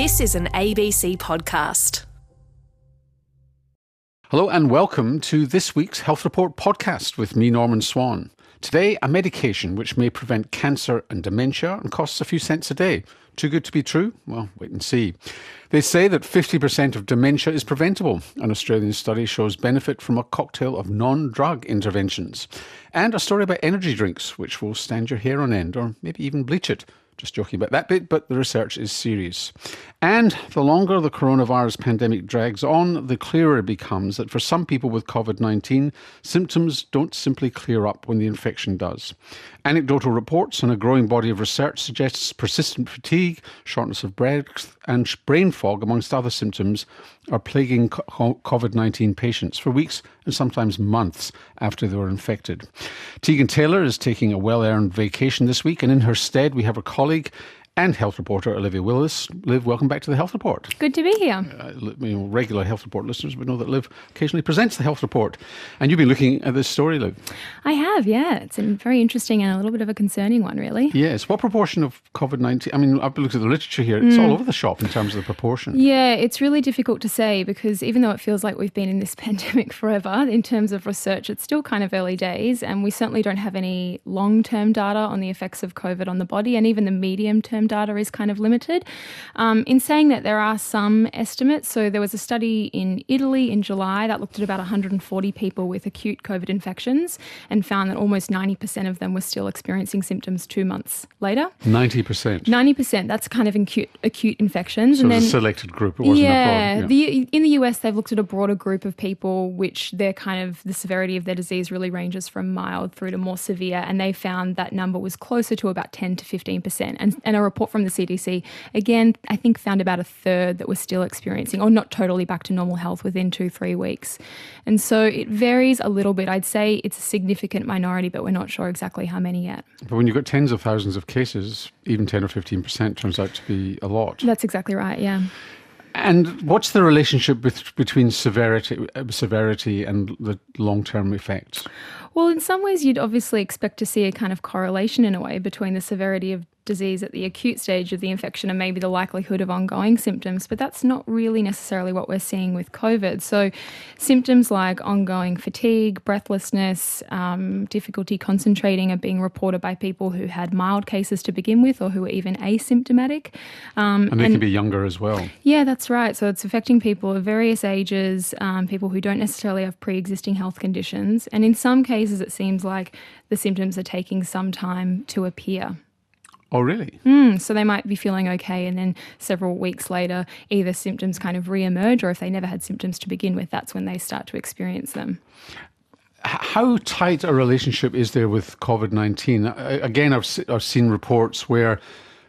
This is an ABC podcast. Hello and welcome to this week's Health Report podcast with me, Norman Swan. Today, a medication which may prevent cancer and dementia and costs a few cents a day. Too good to be true? Well, wait and see. They say that 50% of dementia is preventable. An Australian study shows benefit from a cocktail of non drug interventions. And a story about energy drinks, which will stand your hair on end or maybe even bleach it. Just joking about that bit, but the research is serious. And the longer the coronavirus pandemic drags on, the clearer it becomes that for some people with COVID 19, symptoms don't simply clear up when the infection does. Anecdotal reports and a growing body of research suggests persistent fatigue, shortness of breath, and brain fog, amongst other symptoms, are plaguing COVID 19 patients for weeks and sometimes months after they were infected. Tegan Taylor is taking a well earned vacation this week, and in her stead, we have a colleague and health reporter Olivia Willis. Liv, welcome back to the Health Report. Good to be here. Uh, regular Health Report listeners would know that Liv occasionally presents the Health Report. And you've been looking at this story, Liv. I have, yeah. It's a very interesting and a little bit of a concerning one, really. Yes. What proportion of COVID 19? I mean, I've looked at the literature here. It's mm. all over the shop in terms of the proportion. Yeah, it's really difficult to say because even though it feels like we've been in this pandemic forever, in terms of research, it's still kind of early days. And we certainly don't have any long term data on the effects of COVID on the body. And even the medium term data is kind of limited. Um, in saying that, there are some estimates. So there was a study in Italy in July that looked at about 140 people with acute COVID infections and found that almost 90% of them were still experiencing symptoms two months later. 90%? 90%. That's kind of acute, acute infections. So and then, a selected group. It wasn't yeah, yeah. The, in the US, they've looked at a broader group of people, which their kind of the severity of their disease really ranges from mild through to more severe. And they found that number was closer to about 10 to 15%. And, and a report from the CDC, again, I think found about a third that were still experiencing, or not totally back to normal health within two, three weeks. And so it varies a little bit. I'd say it's a significant minority, but we're not sure exactly how many yet. But when you've got tens of thousands of cases, even 10 or 15% turns out to be a lot. That's exactly right, yeah. And what's the relationship with, between severity, uh, severity and the long term effects? Well, in some ways, you'd obviously expect to see a kind of correlation in a way between the severity of disease at the acute stage of the infection and maybe the likelihood of ongoing symptoms, but that's not really necessarily what we're seeing with COVID. So, symptoms like ongoing fatigue, breathlessness, um, difficulty concentrating are being reported by people who had mild cases to begin with or who are even asymptomatic. Um, and they and, can be younger as well. Yeah, that's right. So, it's affecting people of various ages, um, people who don't necessarily have pre existing health conditions. And in some cases, it seems like the symptoms are taking some time to appear. Oh, really? Mm, so they might be feeling okay, and then several weeks later, either symptoms kind of re-emerge, or if they never had symptoms to begin with, that's when they start to experience them. How tight a relationship is there with COVID 19? Again, I've, I've seen reports where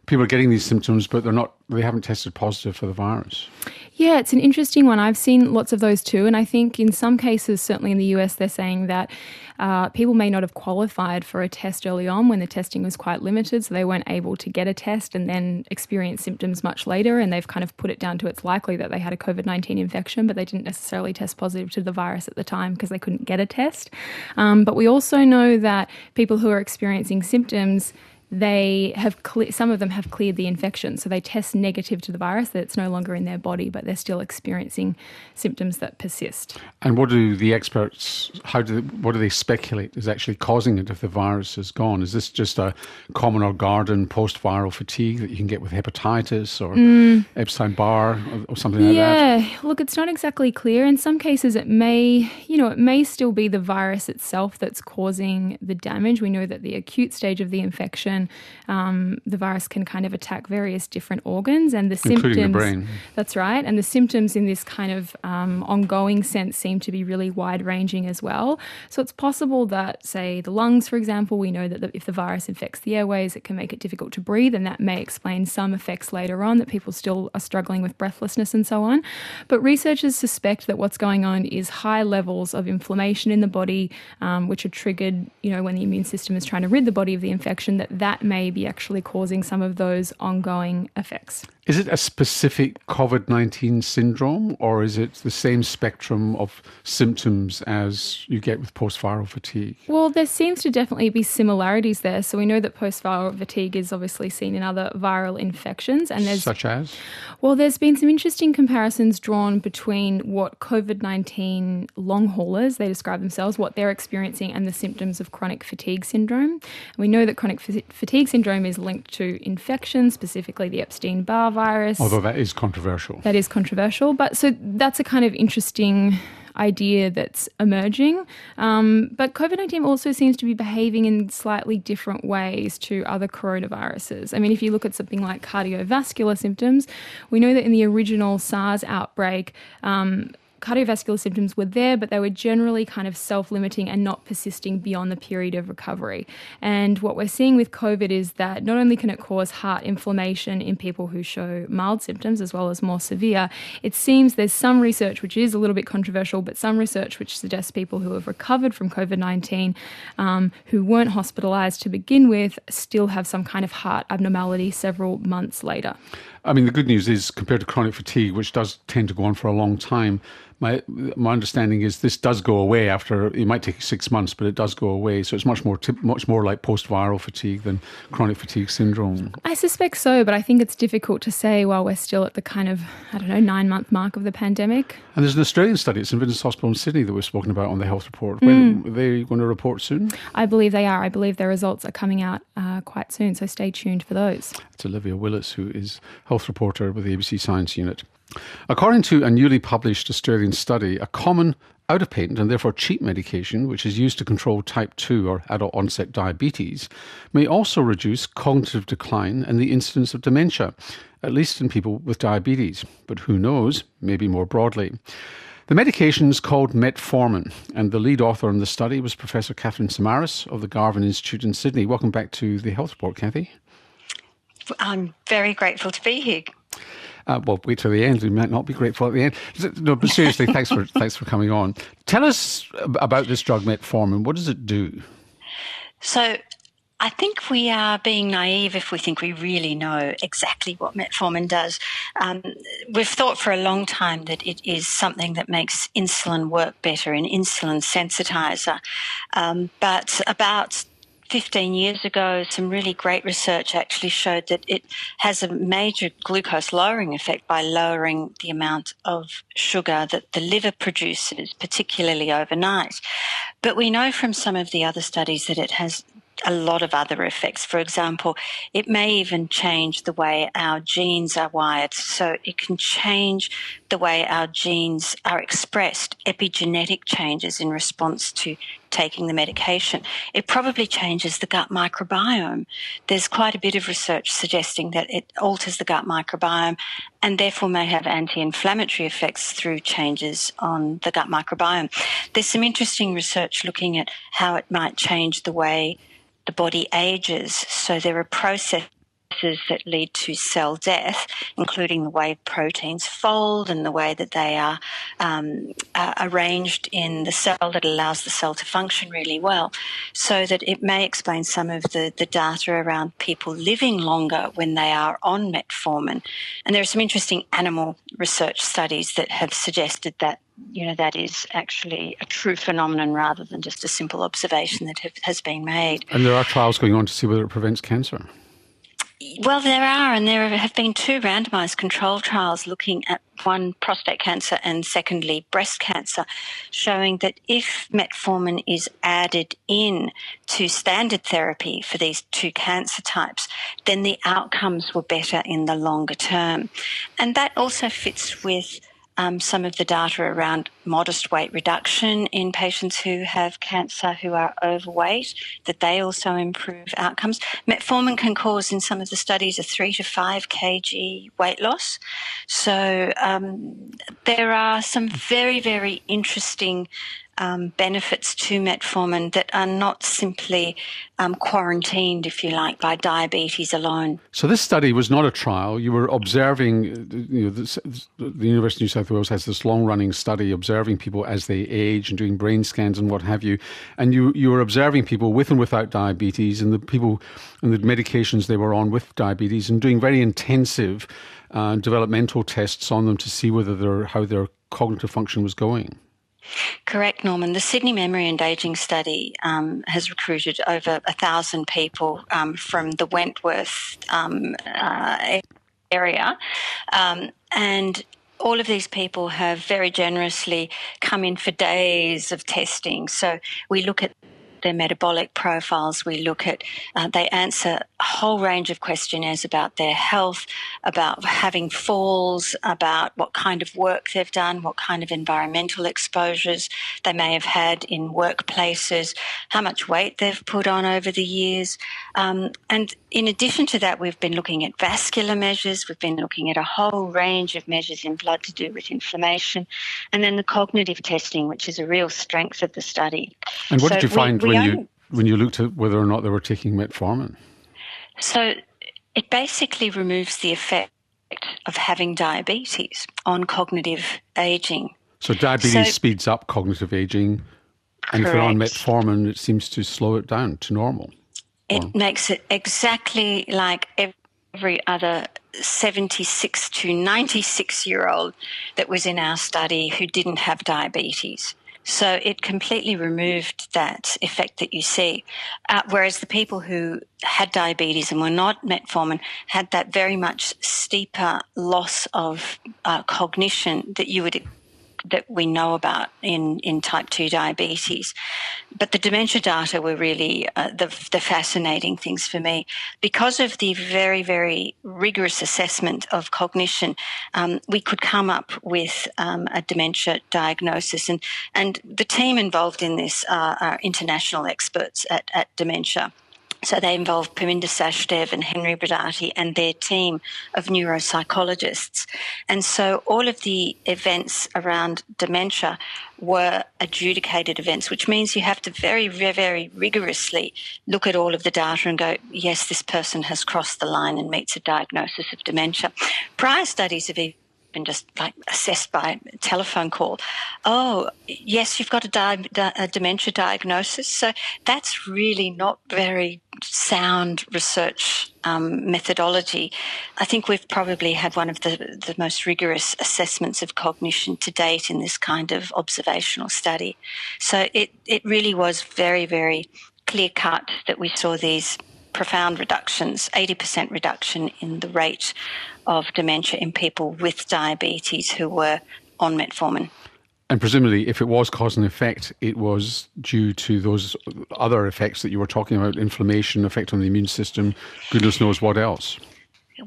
people are getting these symptoms, but they're not, they haven't tested positive for the virus. Yeah, it's an interesting one. I've seen lots of those too. And I think in some cases, certainly in the US, they're saying that uh, people may not have qualified for a test early on when the testing was quite limited. So they weren't able to get a test and then experience symptoms much later. And they've kind of put it down to it's likely that they had a COVID 19 infection, but they didn't necessarily test positive to the virus at the time because they couldn't get a test. Um, but we also know that people who are experiencing symptoms they have cle- some of them have cleared the infection, so they test negative to the virus that it's no longer in their body, but they're still experiencing symptoms that persist. And what do the experts? How do they, what do they speculate is actually causing it if the virus is gone? Is this just a common or garden post-viral fatigue that you can get with hepatitis or mm. Epstein Barr or, or something like yeah. that? Yeah, look, it's not exactly clear. In some cases, it may you know it may still be the virus itself that's causing the damage. We know that the acute stage of the infection um, the virus can kind of attack various different organs and the Including symptoms. The brain. That's right. And the symptoms in this kind of um, ongoing sense seem to be really wide ranging as well. So it's possible that, say, the lungs, for example, we know that the, if the virus infects the airways, it can make it difficult to breathe, and that may explain some effects later on that people still are struggling with breathlessness and so on. But researchers suspect that what's going on is high levels of inflammation in the body, um, which are triggered, you know, when the immune system is trying to rid the body of the infection, that that may be actually causing some of those ongoing effects. Is it a specific COVID 19 syndrome or is it the same spectrum of symptoms as you get with post viral fatigue? Well, there seems to definitely be similarities there. So we know that post viral fatigue is obviously seen in other viral infections. And there's, Such as? Well, there's been some interesting comparisons drawn between what COVID 19 long haulers, they describe themselves, what they're experiencing, and the symptoms of chronic fatigue syndrome. And we know that chronic fatigue syndrome is linked to infection, specifically the Epstein Barr virus. Although that is controversial. That is controversial. But so that's a kind of interesting idea that's emerging. Um, but COVID 19 also seems to be behaving in slightly different ways to other coronaviruses. I mean, if you look at something like cardiovascular symptoms, we know that in the original SARS outbreak, um, cardiovascular symptoms were there, but they were generally kind of self limiting and not persisting beyond the period of recovery. And what we're seeing with COVID is that not only can it cause heart inflammation in people who show mild symptoms as well as more severe, it seems there's some research which is a little bit controversial, but some research which suggests people who have recovered from COVID 19 um, who weren't hospitalized to begin with still have some kind of heart abnormality several months later. I mean, the good news is compared to chronic fatigue, which does tend to go on for a long time, my my understanding is this does go away after it might take six months, but it does go away. So it's much more much more like post viral fatigue than chronic fatigue syndrome. I suspect so, but I think it's difficult to say while we're still at the kind of I don't know nine month mark of the pandemic. And there's an Australian study at St Vincent's Hospital in Sydney that we've spoken about on the health report. When mm. are they going to report soon? I believe they are. I believe their results are coming out uh, quite soon. So stay tuned for those. It's Olivia Willis, who is health reporter with the ABC Science Unit. According to a newly published Australian study, a common out of patent and therefore cheap medication, which is used to control type 2 or adult onset diabetes, may also reduce cognitive decline and the incidence of dementia, at least in people with diabetes. But who knows, maybe more broadly. The medication is called metformin, and the lead author in the study was Professor Katherine Samaras of the Garvan Institute in Sydney. Welcome back to the Health Report, Kathy. I'm very grateful to be here. Uh, well, wait till the end. We might not be grateful at the end. No, but seriously, thanks for thanks for coming on. Tell us about this drug metformin. What does it do? So, I think we are being naive if we think we really know exactly what metformin does. Um, we've thought for a long time that it is something that makes insulin work better, an insulin sensitizer. Um, but about 15 years ago, some really great research actually showed that it has a major glucose lowering effect by lowering the amount of sugar that the liver produces, particularly overnight. But we know from some of the other studies that it has a lot of other effects. For example, it may even change the way our genes are wired. So it can change the way our genes are expressed, epigenetic changes in response to taking the medication. It probably changes the gut microbiome. There's quite a bit of research suggesting that it alters the gut microbiome and therefore may have anti inflammatory effects through changes on the gut microbiome. There's some interesting research looking at how it might change the way the body ages. So there are processes that lead to cell death, including the way proteins fold and the way that they are um, uh, arranged in the cell that allows the cell to function really well. So that it may explain some of the, the data around people living longer when they are on metformin. And there are some interesting animal research studies that have suggested that you know that is actually a true phenomenon rather than just a simple observation that have, has been made. And there are trials going on to see whether it prevents cancer. Well, there are, and there have been two randomized control trials looking at one prostate cancer and secondly breast cancer, showing that if metformin is added in to standard therapy for these two cancer types, then the outcomes were better in the longer term. And that also fits with um, some of the data around modest weight reduction in patients who have cancer who are overweight, that they also improve outcomes. Metformin can cause, in some of the studies, a three to five kg weight loss. So um, there are some very, very interesting um, benefits to metformin that are not simply um, quarantined, if you like, by diabetes alone. So this study was not a trial. You were observing. You know, this, the University of New South Wales has this long-running study observing people as they age and doing brain scans and what have you. And you you were observing people with and without diabetes, and the people and the medications they were on with diabetes, and doing very intensive uh, developmental tests on them to see whether their how their cognitive function was going. Correct, Norman. The Sydney Memory and Aging Study um, has recruited over a thousand people um, from the Wentworth um, uh, area, um, and all of these people have very generously come in for days of testing. So we look at their metabolic profiles. We look at, uh, they answer a whole range of questionnaires about their health, about having falls, about what kind of work they've done, what kind of environmental exposures they may have had in workplaces, how much weight they've put on over the years. Um, and in addition to that, we've been looking at vascular measures, we've been looking at a whole range of measures in blood to do with inflammation, and then the cognitive testing, which is a real strength of the study. And what so did you find we, we when you when you looked at whether or not they were taking metformin? So it basically removes the effect of having diabetes on cognitive aging. So diabetes so, speeds up cognitive aging, and correct. if you're on metformin, it seems to slow it down to normal. It makes it exactly like every other 76 to 96 year old that was in our study who didn't have diabetes. So it completely removed that effect that you see. Uh, whereas the people who had diabetes and were not metformin had that very much steeper loss of uh, cognition that you would that we know about in, in type 2 diabetes. But the dementia data were really uh, the, the fascinating things for me. Because of the very, very rigorous assessment of cognition, um, we could come up with um, a dementia diagnosis. And, and the team involved in this are, are international experts at, at dementia. So they involved Parminder Sachdev and Henry Brodaty and their team of neuropsychologists. And so all of the events around dementia were adjudicated events, which means you have to very, very, rigorously look at all of the data and go, yes, this person has crossed the line and meets a diagnosis of dementia. Prior studies have been just like assessed by telephone call. Oh, yes, you've got a, di- a, dementia diagnosis. So that's really not very sound research um, methodology. I think we've probably had one of the, the most rigorous assessments of cognition to date in this kind of observational study. So it, it really was very, very clear cut that we saw these profound reductions, 80% reduction in the rate of dementia in people with diabetes who were on metformin. And presumably, if it was cause and effect, it was due to those other effects that you were talking about inflammation, effect on the immune system, goodness knows what else.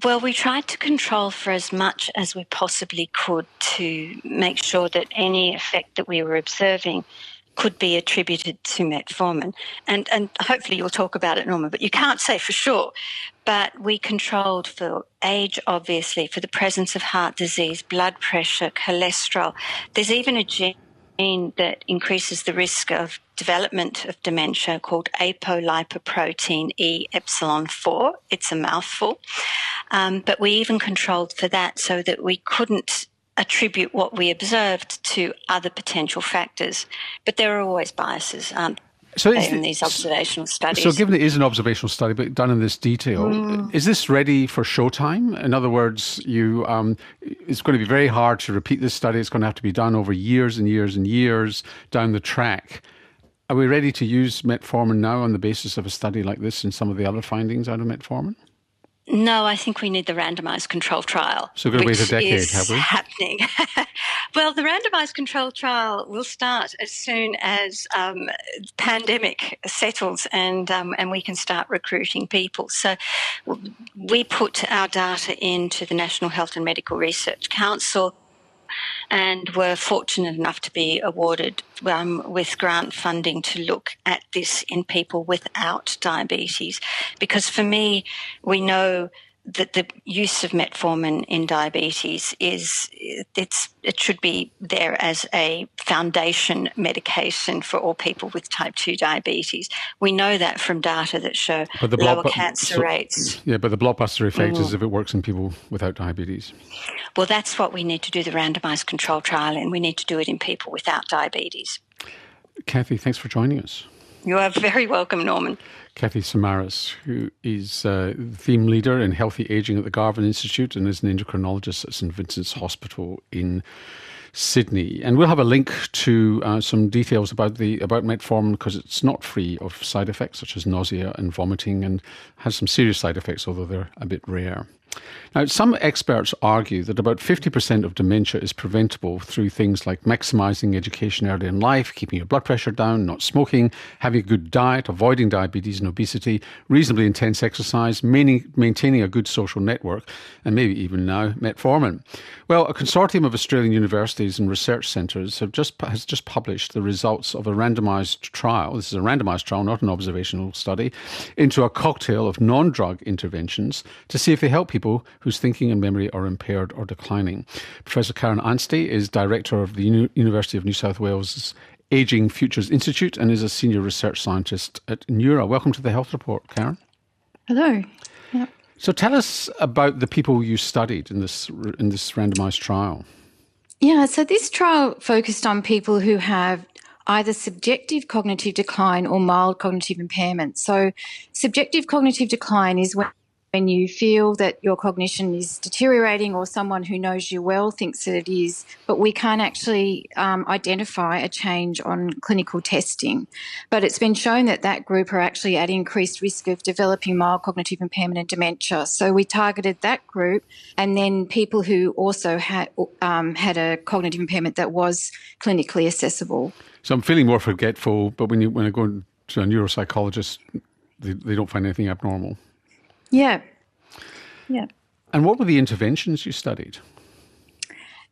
Well, we tried to control for as much as we possibly could to make sure that any effect that we were observing could be attributed to metformin. And, and hopefully you'll talk about it, Norma, but you can't say for sure. But we controlled for age, obviously, for the presence of heart disease, blood pressure, cholesterol. There's even a gene that increases the risk of development of dementia called apolipoprotein E epsilon 4. It's a mouthful. Um, but we even controlled for that so that we couldn't attribute what we observed to other potential factors. But there are always biases, so in these observational studies. So, given it is an observational study, but done in this detail, mm. is this ready for showtime? In other words, you, um, it's going to be very hard to repeat this study. It's going to have to be done over years and years and years down the track. Are we ready to use metformin now on the basis of a study like this and some of the other findings out of metformin? No, I think we need the randomized control trial. So we're going to wait a decade, have we? Happening. well, the randomized control trial will start as soon as um, pandemic settles and um, and we can start recruiting people. So we put our data into the National Health and Medical Research Council and were fortunate enough to be awarded um, with grant funding to look at this in people without diabetes. Because for me, we know that the use of metformin in diabetes is it's it should be there as a foundation medication for all people with type 2 diabetes. We know that from data that show lower cancer so, rates. Yeah, but the blockbuster effect mm. is if it works in people without diabetes. Well, that's what we need to do the randomized control trial and we need to do it in people without diabetes. Kathy, thanks for joining us. You are very welcome, Norman. Kathy Samaras, who is uh, theme leader in healthy aging at the Garvan Institute and is an endocrinologist at St Vincent's Hospital in Sydney. And we'll have a link to uh, some details about the about metformin because it's not free of side effects such as nausea and vomiting, and has some serious side effects, although they're a bit rare. Now, some experts argue that about 50% of dementia is preventable through things like maximising education early in life, keeping your blood pressure down, not smoking, having a good diet, avoiding diabetes and obesity, reasonably intense exercise, maintaining a good social network, and maybe even now metformin. Well, a consortium of Australian universities and research centres have just, has just published the results of a randomised trial. This is a randomised trial, not an observational study, into a cocktail of non drug interventions to see if they help people whose thinking and memory are impaired or declining. Professor Karen Anstey is director of the Uni- University of New South Wales' Aging Futures Institute and is a senior research scientist at Neura. Welcome to the Health Report, Karen. Hello. Yep. So tell us about the people you studied in this in this randomized trial. Yeah, so this trial focused on people who have either subjective cognitive decline or mild cognitive impairment. So, subjective cognitive decline is when when you feel that your cognition is deteriorating or someone who knows you well thinks that it is, but we can't actually um, identify a change on clinical testing. But it's been shown that that group are actually at increased risk of developing mild cognitive impairment and dementia. So we targeted that group and then people who also had, um, had a cognitive impairment that was clinically accessible. So I'm feeling more forgetful, but when, you, when I go to a neuropsychologist, they, they don't find anything abnormal. Yeah. Yeah. And what were the interventions you studied?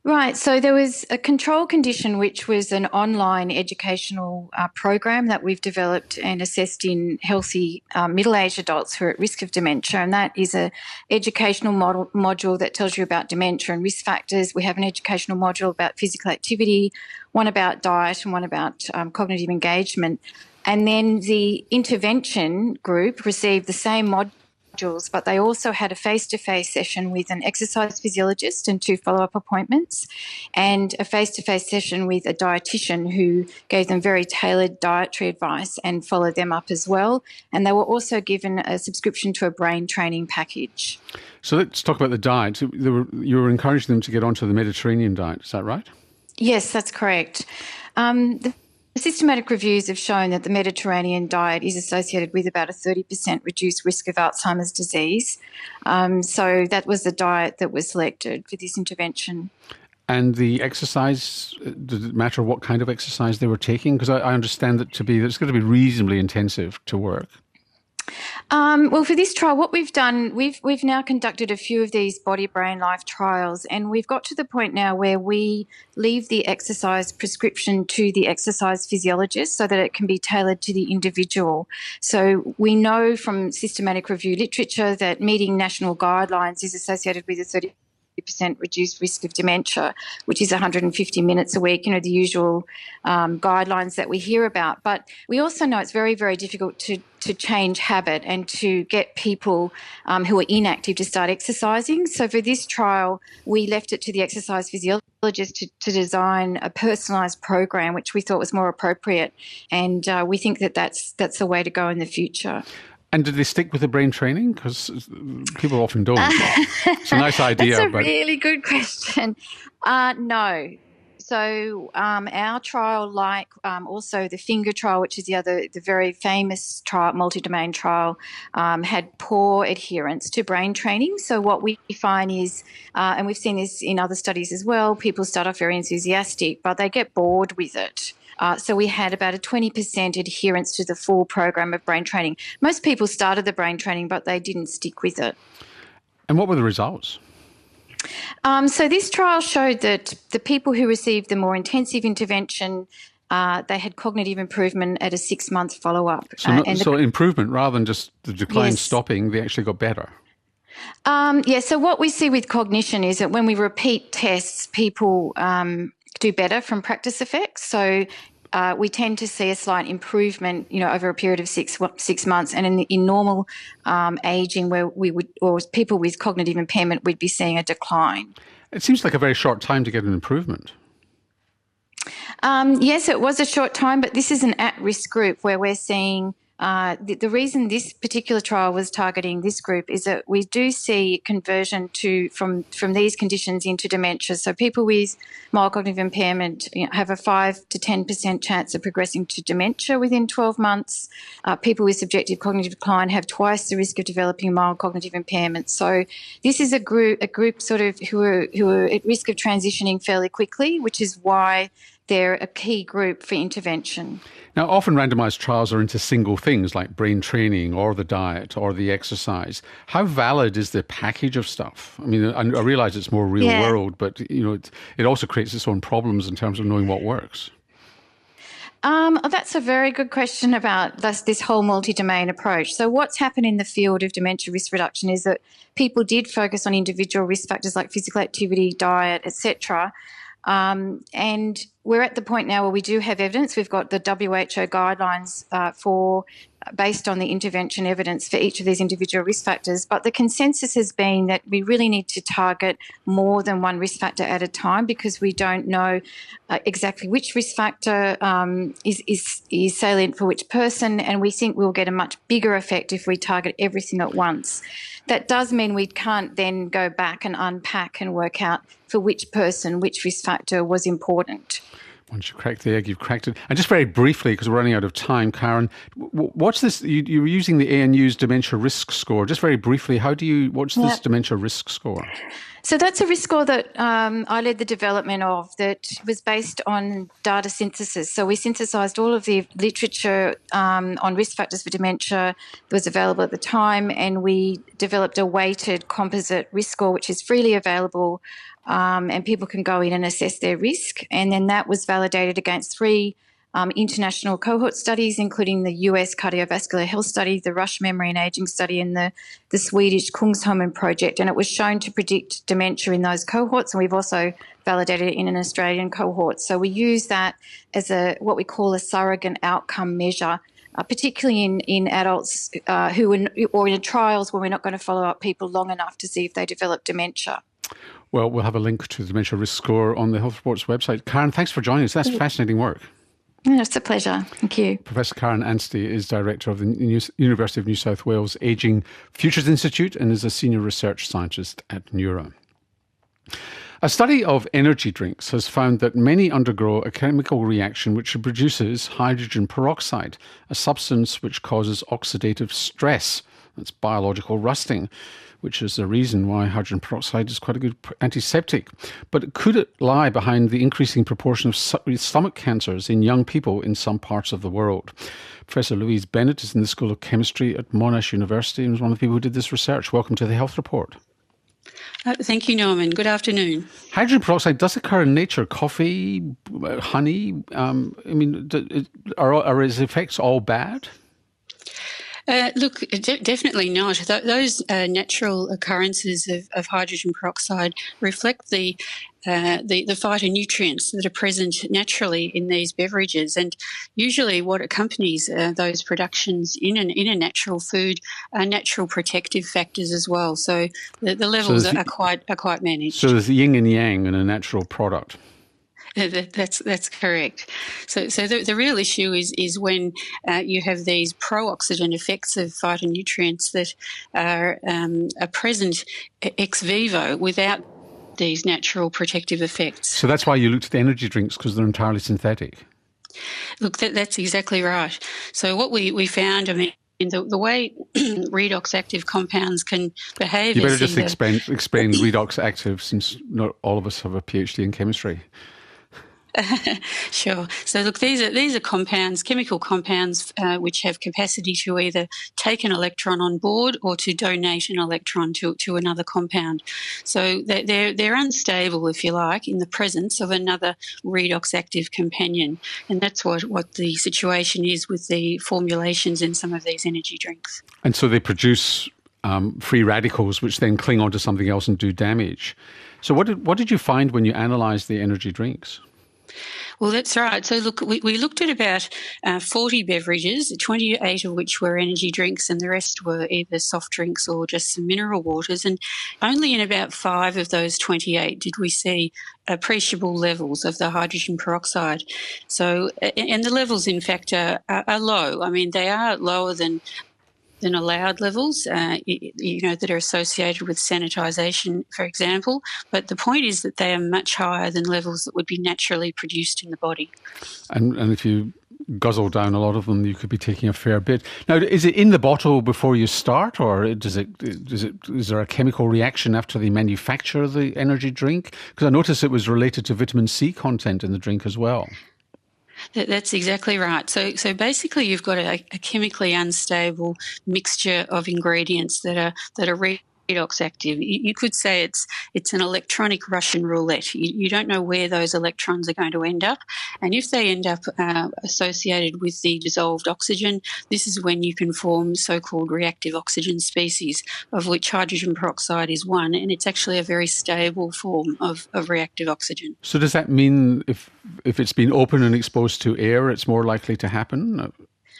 Right. So there was a control condition, which was an online educational uh, program that we've developed and assessed in healthy uh, middle-aged adults who are at risk of dementia. And that is a educational model, module that tells you about dementia and risk factors. We have an educational module about physical activity, one about diet, and one about um, cognitive engagement. And then the intervention group received the same mod- modules, but they also had a face to face session with an exercise physiologist and two follow up appointments, and a face to face session with a dietitian who gave them very tailored dietary advice and followed them up as well. And they were also given a subscription to a brain training package. So let's talk about the diet. You were encouraging them to get onto the Mediterranean diet, is that right? Yes, that's correct. Um, the Systematic reviews have shown that the Mediterranean diet is associated with about a 30% reduced risk of Alzheimer's disease. Um, so that was the diet that was selected for this intervention. And the exercise, does it matter what kind of exercise they were taking? Because I, I understand that to be, that it's going to be reasonably intensive to work. Um, well, for this trial, what we've done, we've we've now conducted a few of these body brain life trials, and we've got to the point now where we leave the exercise prescription to the exercise physiologist so that it can be tailored to the individual. So we know from systematic review literature that meeting national guidelines is associated with a 30 percent reduced risk of dementia, which is 150 minutes a week, you know, the usual um, guidelines that we hear about. But we also know it's very, very difficult to, to change habit and to get people um, who are inactive to start exercising. So for this trial, we left it to the exercise physiologist to, to design a personalised program, which we thought was more appropriate. And uh, we think that that's, that's the way to go in the future. And did they stick with the brain training? Because people often don't. it's a nice idea. That's a but... really good question. Uh, no. So um, our trial, like um, also the finger trial, which is the other, the very famous trial, multi-domain trial, um, had poor adherence to brain training. So what we find is, uh, and we've seen this in other studies as well, people start off very enthusiastic, but they get bored with it. Uh, so we had about a 20% adherence to the full program of brain training. Most people started the brain training, but they didn't stick with it. And what were the results? Um, so this trial showed that the people who received the more intensive intervention uh, they had cognitive improvement at a six month follow up. So, uh, so improvement rather than just the decline yes. stopping, they actually got better. Um, yeah, so what we see with cognition is that when we repeat tests, people um, do better from practice effects. So uh, we tend to see a slight improvement, you know, over a period of six six months. And in, in normal um, aging, where we would, or people with cognitive impairment, we'd be seeing a decline. It seems like a very short time to get an improvement. Um, yes, it was a short time, but this is an at-risk group where we're seeing uh, the, the, reason this particular trial was targeting this group is that we do see conversion to from from these conditions into dementia. So people with mild cognitive impairment you know, have a five to ten percent chance of progressing to dementia within 12 months. Uh, people with subjective cognitive decline have twice the risk of developing mild cognitive impairment. So this is a group a group sort of who are who are at risk of transitioning fairly quickly, which is why they're a key group for intervention. Now, often randomised trials are into single things like brain training or the diet or the exercise. How valid is the package of stuff? I mean, I, I realise it's more real yeah. world, but you know, it, it also creates its own problems in terms of knowing what works. Um, oh, that's a very good question about this, this whole multi-domain approach. So, what's happened in the field of dementia risk reduction is that people did focus on individual risk factors like physical activity, diet, etc. Um, and we're at the point now where we do have evidence. We've got the WHO guidelines uh, for based on the intervention evidence for each of these individual risk factors. But the consensus has been that we really need to target more than one risk factor at a time because we don't know uh, exactly which risk factor um, is, is, is salient for which person, and we think we'll get a much bigger effect if we target everything at once. That does mean we can't then go back and unpack and work out for which person which risk factor was important. Once you crack the egg, you've cracked it. And just very briefly, because we're running out of time, Karen, what's this? You, were using the ANU's dementia risk score. Just very briefly, how do you? What's this dementia risk score? So that's a risk score that um, I led the development of that was based on data synthesis. So we synthesized all of the literature um, on risk factors for dementia that was available at the time, and we developed a weighted composite risk score, which is freely available um, and people can go in and assess their risk. And then that was validated against three um, international cohort studies, including the US cardiovascular health study, the Rush Memory and Aging study, and the, the Swedish Kungsholmen project. And it was shown to predict dementia in those cohorts. And we've also validated it in an Australian cohort. So we use that as a what we call a surrogate outcome measure. Uh, particularly in, in adults uh, who are, or in trials where we're not going to follow up people long enough to see if they develop dementia. Well, we'll have a link to the dementia risk score on the Health Report's website. Karen, thanks for joining us. That's fascinating work. it's a pleasure. Thank you. Professor Karen Anstey is Director of the University of New South Wales Aging Futures Institute and is a Senior Research Scientist at Neura. A study of energy drinks has found that many undergo a chemical reaction which produces hydrogen peroxide, a substance which causes oxidative stress. That's biological rusting which is the reason why hydrogen peroxide is quite a good antiseptic. But could it lie behind the increasing proportion of stomach cancers in young people in some parts of the world? Professor Louise Bennett is in the School of Chemistry at Monash University and was one of the people who did this research. Welcome to the Health Report. Uh, thank you, Norman. Good afternoon. Hydrogen peroxide does occur in nature. Coffee, honey. Um, I mean, are, are its effects all bad? Uh, look, de- definitely not. Th- those uh, natural occurrences of, of, hydrogen peroxide reflect the, uh, the, the phytonutrients that are present naturally in these beverages, and usually what accompanies uh, those productions in an in a natural food are natural protective factors as well. So the, the levels so are, are quite are quite managed. So there's yin and yang in a natural product. That's that's correct. So, so the, the real issue is is when uh, you have these pro-oxidant effects of phytonutrients that are um, are present ex vivo without these natural protective effects. So that's why you looked at the energy drinks because they're entirely synthetic. Look, that, that's exactly right. So what we, we found, I mean, the, the way redox active compounds can behave. You better just explain, explain redox active since not all of us have a PhD in chemistry. sure. So look, these are these are compounds, chemical compounds, uh, which have capacity to either take an electron on board or to donate an electron to, to another compound. So they're, they're unstable, if you like, in the presence of another redox active companion, and that's what what the situation is with the formulations in some of these energy drinks. And so they produce um, free radicals, which then cling onto something else and do damage. So, what did what did you find when you analysed the energy drinks? Well, that's right. So, look, we, we looked at about uh, 40 beverages, 28 of which were energy drinks, and the rest were either soft drinks or just some mineral waters. And only in about five of those 28 did we see appreciable levels of the hydrogen peroxide. So, and the levels, in fact, are, are low. I mean, they are lower than than allowed levels, uh, you, you, know, that are associated with sanitisation, for example. But the point is that they are much higher than levels that would be naturally produced in the body. And, and if you guzzle down a lot of them, you could be taking a fair bit. Now, is it in the bottle before you start, or does it, does it, is there a chemical reaction after they manufacture of the energy drink? Because I noticed it was related to vitamin C content in the drink as well. That's exactly right. So, so basically, you've got a, a chemically unstable mixture of ingredients that are that are redox active. You, could say it's it's an electronic Russian roulette. You, you, don't know where those electrons are going to end up, and if they end up uh, associated with the dissolved oxygen, this is when you can form so-called reactive oxygen species, of which hydrogen peroxide is one, and it's actually a very stable form of, of reactive oxygen. So does that mean if if it's been open and exposed to air, it's more likely to happen,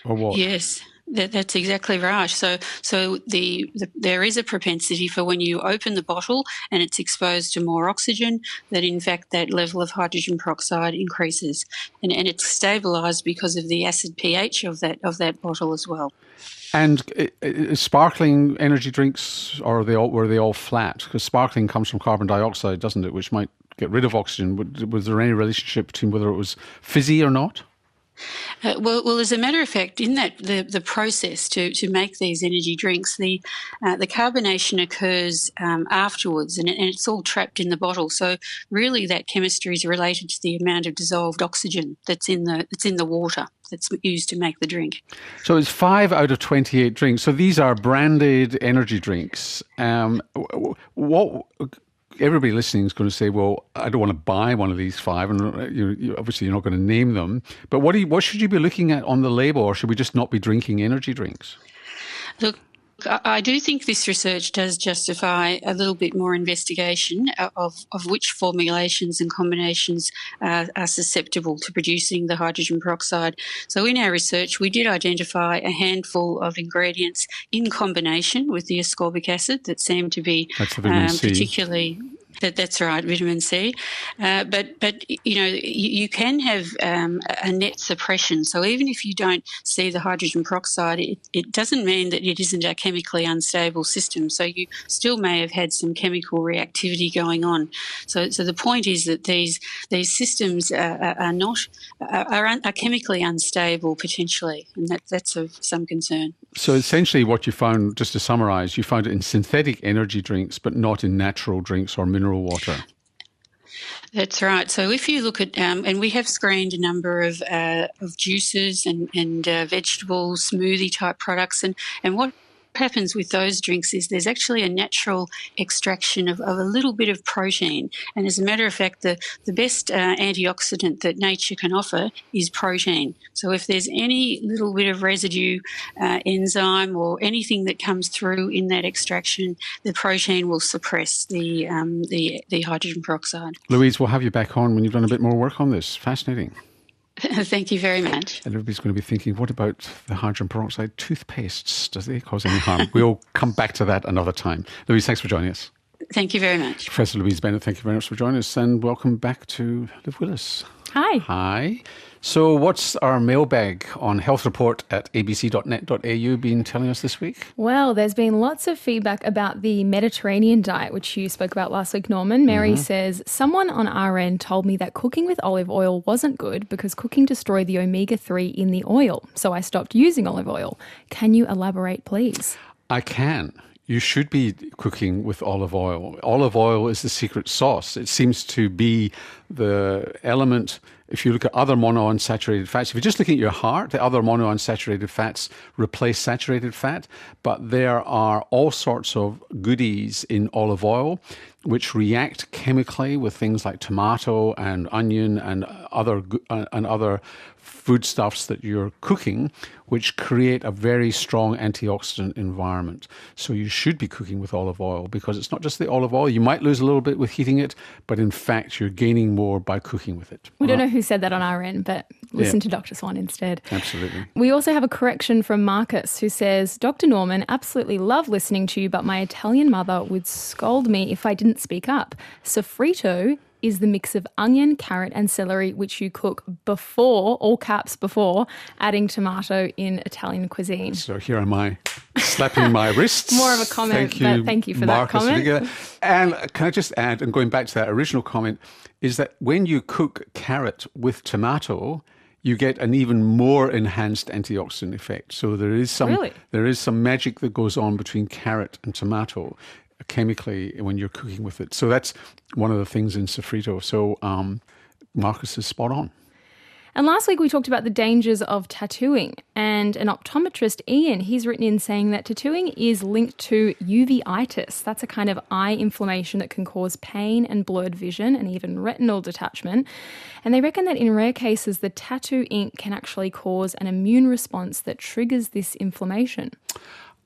or what? Yes. That, that's exactly right. So, so the, the, there is a propensity for when you open the bottle and it's exposed to more oxygen, that in fact that level of hydrogen peroxide increases, and, and it's stabilised because of the acid pH of that of that bottle as well. And uh, uh, sparkling energy drinks, or they all, were they all flat? Because sparkling comes from carbon dioxide, doesn't it? Which might get rid of oxygen. Was there any relationship between whether it was fizzy or not? Uh, well, well, as a matter of fact, in that the, the process to, to make these energy drinks, the uh, the carbonation occurs um, afterwards, and, it, and, it's all trapped in the bottle. So really, that chemistry is related to the amount of dissolved oxygen that's in the that's in the water that's used to make the drink. So it's five out of twenty eight drinks. So these are branded energy drinks. Um, what everybody listening is going to say, "Well, I don't want to buy one of these five, and uh, you, you, obviously you're not going to name them. But what you, what should you be looking at on the label, or should we just not be drinking energy drinks? Look, I do think this research does justify a little bit more investigation of, of which formulations and combinations uh, are susceptible to producing the hydrogen peroxide. So, in our research, we did identify a handful of ingredients in combination with the ascorbic acid that seemed to be um, particularly that, that's right, vitamin C. Uh, but but you know you, you can have um, a net suppression. So even if you don't see the hydrogen peroxide, it, it doesn't mean that it isn't a chemically unstable system. So you still may have had some chemical reactivity going on. So so the point is that these these systems are, are not are, are, chemically unstable potentially, and that that's of some concern. So essentially, what you found, just to summarise, you found it in synthetic energy drinks, but not in natural drinks or mineral mineral water. That's right. So if you look at, um, and we have screened a number of, uh, of juices and, and uh, vegetables, smoothie type products, and, and what happens with those drinks is there's actually a natural extraction of, of, a little bit of protein. And as a matter of fact, the, the best uh, antioxidant that nature can offer is protein. So if there's any little bit of residue, uh, enzyme, or anything that comes through in that extraction, the protein will suppress the, um, the, the hydrogen peroxide. Louise, we'll have you back on when you've done a bit more work on this. Fascinating. Thank you very much. And everybody's going to be thinking, what about the hydrogen peroxide toothpastes? Does they cause any harm? we'll come back to that another time. Louise, thanks for joining us. Thank you very much. Professor Louise Bennett, thank you very much for joining us and welcome back to Liv Willis. Hi. Hi. So, what's our mailbag on health report at abc.net.au been telling us this week? Well, there's been lots of feedback about the Mediterranean diet, which you spoke about last week, Norman. Mary mm-hmm. says, Someone on end told me that cooking with olive oil wasn't good because cooking destroyed the omega 3 in the oil. So I stopped using olive oil. Can you elaborate, please? I can you should be cooking with olive oil. Olive oil is the secret sauce. It seems to be the element if you look at other monounsaturated fats, if you're just looking at your heart, the other monounsaturated fats replace saturated fat, but there are all sorts of goodies in olive oil which react chemically with things like tomato and onion and other uh, and other foodstuffs that you're cooking, which create a very strong antioxidant environment. So you should be cooking with olive oil because it's not just the olive oil. You might lose a little bit with heating it, but in fact, you're gaining more by cooking with it. We don't know who said that on our end, but listen yeah. to Dr. Swan instead. Absolutely. We also have a correction from Marcus who says, Dr. Norman, absolutely love listening to you, but my Italian mother would scold me if I didn't speak up. Sofrito is the mix of onion, carrot, and celery, which you cook before, all caps before, adding tomato in Italian cuisine. So here am I slapping my wrists. More of a comment, thank you, thank you for Marcus that comment. Uh, and can I just add, and going back to that original comment, is that when you cook carrot with tomato, you get an even more enhanced antioxidant effect. So there is some really? there is some magic that goes on between carrot and tomato chemically when you're cooking with it. So that's one of the things in sofrito. So um, Marcus is spot on. And last week we talked about the dangers of tattooing. And an optometrist, Ian, he's written in saying that tattooing is linked to uveitis. That's a kind of eye inflammation that can cause pain and blurred vision and even retinal detachment. And they reckon that in rare cases, the tattoo ink can actually cause an immune response that triggers this inflammation.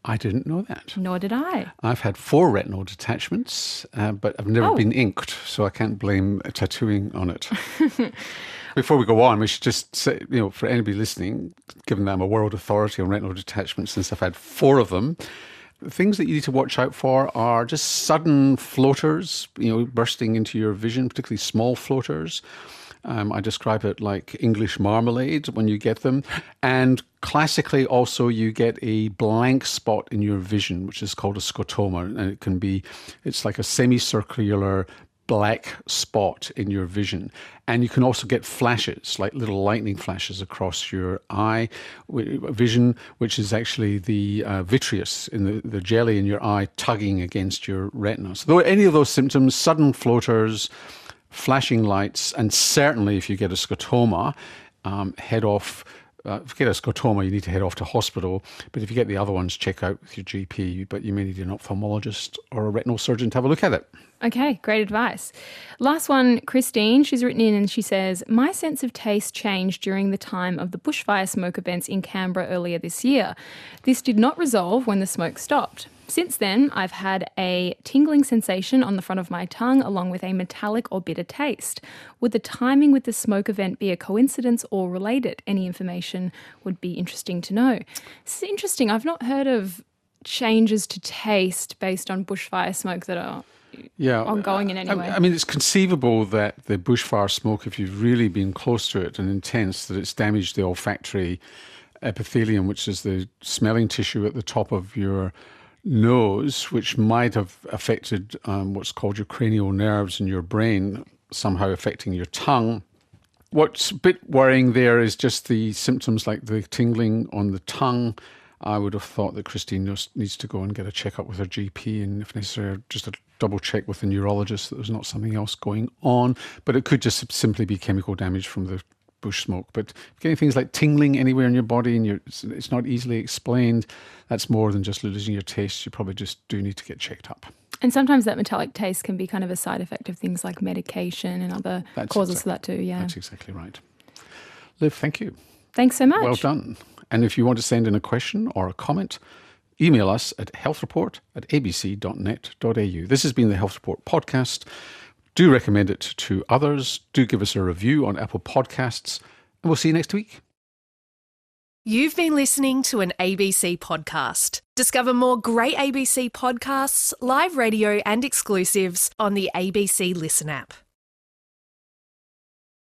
I didn't know that. Nor did I. I've had four retinal detachments, uh, but I've never oh. been inked, so I can't blame tattooing on it. Before we go on, we should just say, you know, for anybody listening, given that I'm a world authority on retinal detachments since I've had four of them, things that you need to watch out for are just sudden floaters, you know, bursting into your vision, particularly small floaters. Um, I describe it like English marmalade when you get them. And classically, also, you get a blank spot in your vision, which is called a scotoma. And it can be, it's like a semicircular black spot in your vision. And you can also get flashes, like little lightning flashes across your eye vision, which is actually the uh, vitreous in the, the jelly in your eye tugging against your retina. So, any of those symptoms, sudden floaters, flashing lights, and certainly if you get a scotoma, um, head off. Uh, if you get a scotoma, you need to head off to hospital. But if you get the other ones, check out with your GP. But you may need an ophthalmologist or a retinal surgeon to have a look at it. Okay, great advice. Last one, Christine. She's written in and she says, My sense of taste changed during the time of the bushfire smoke events in Canberra earlier this year. This did not resolve when the smoke stopped. Since then, I've had a tingling sensation on the front of my tongue along with a metallic or bitter taste. Would the timing with the smoke event be a coincidence or related? Any information would be interesting to know. This is interesting. I've not heard of changes to taste based on bushfire smoke that are yeah, ongoing in any way. I mean, it's conceivable that the bushfire smoke, if you've really been close to it and intense, that it's damaged the olfactory epithelium, which is the smelling tissue at the top of your nose, which might have affected um, what's called your cranial nerves in your brain, somehow affecting your tongue. What's a bit worrying there is just the symptoms like the tingling on the tongue. I would have thought that Christine needs to go and get a checkup with her GP and, if necessary, just a double check with the neurologist that there's not something else going on. But it could just simply be chemical damage from the bush smoke. But getting things like tingling anywhere in your body and it's, it's not easily explained, that's more than just losing your taste. You probably just do need to get checked up. And sometimes that metallic taste can be kind of a side effect of things like medication and other that's causes exactly, for that too. Yeah, that's exactly right. Liv, thank you. Thanks so much. Well done. And if you want to send in a question or a comment, email us at healthreport at abc.net.au. This has been the Health Report podcast. Do recommend it to others. Do give us a review on Apple Podcasts. And we'll see you next week. You've been listening to an ABC podcast. Discover more great ABC podcasts, live radio, and exclusives on the ABC Listen app.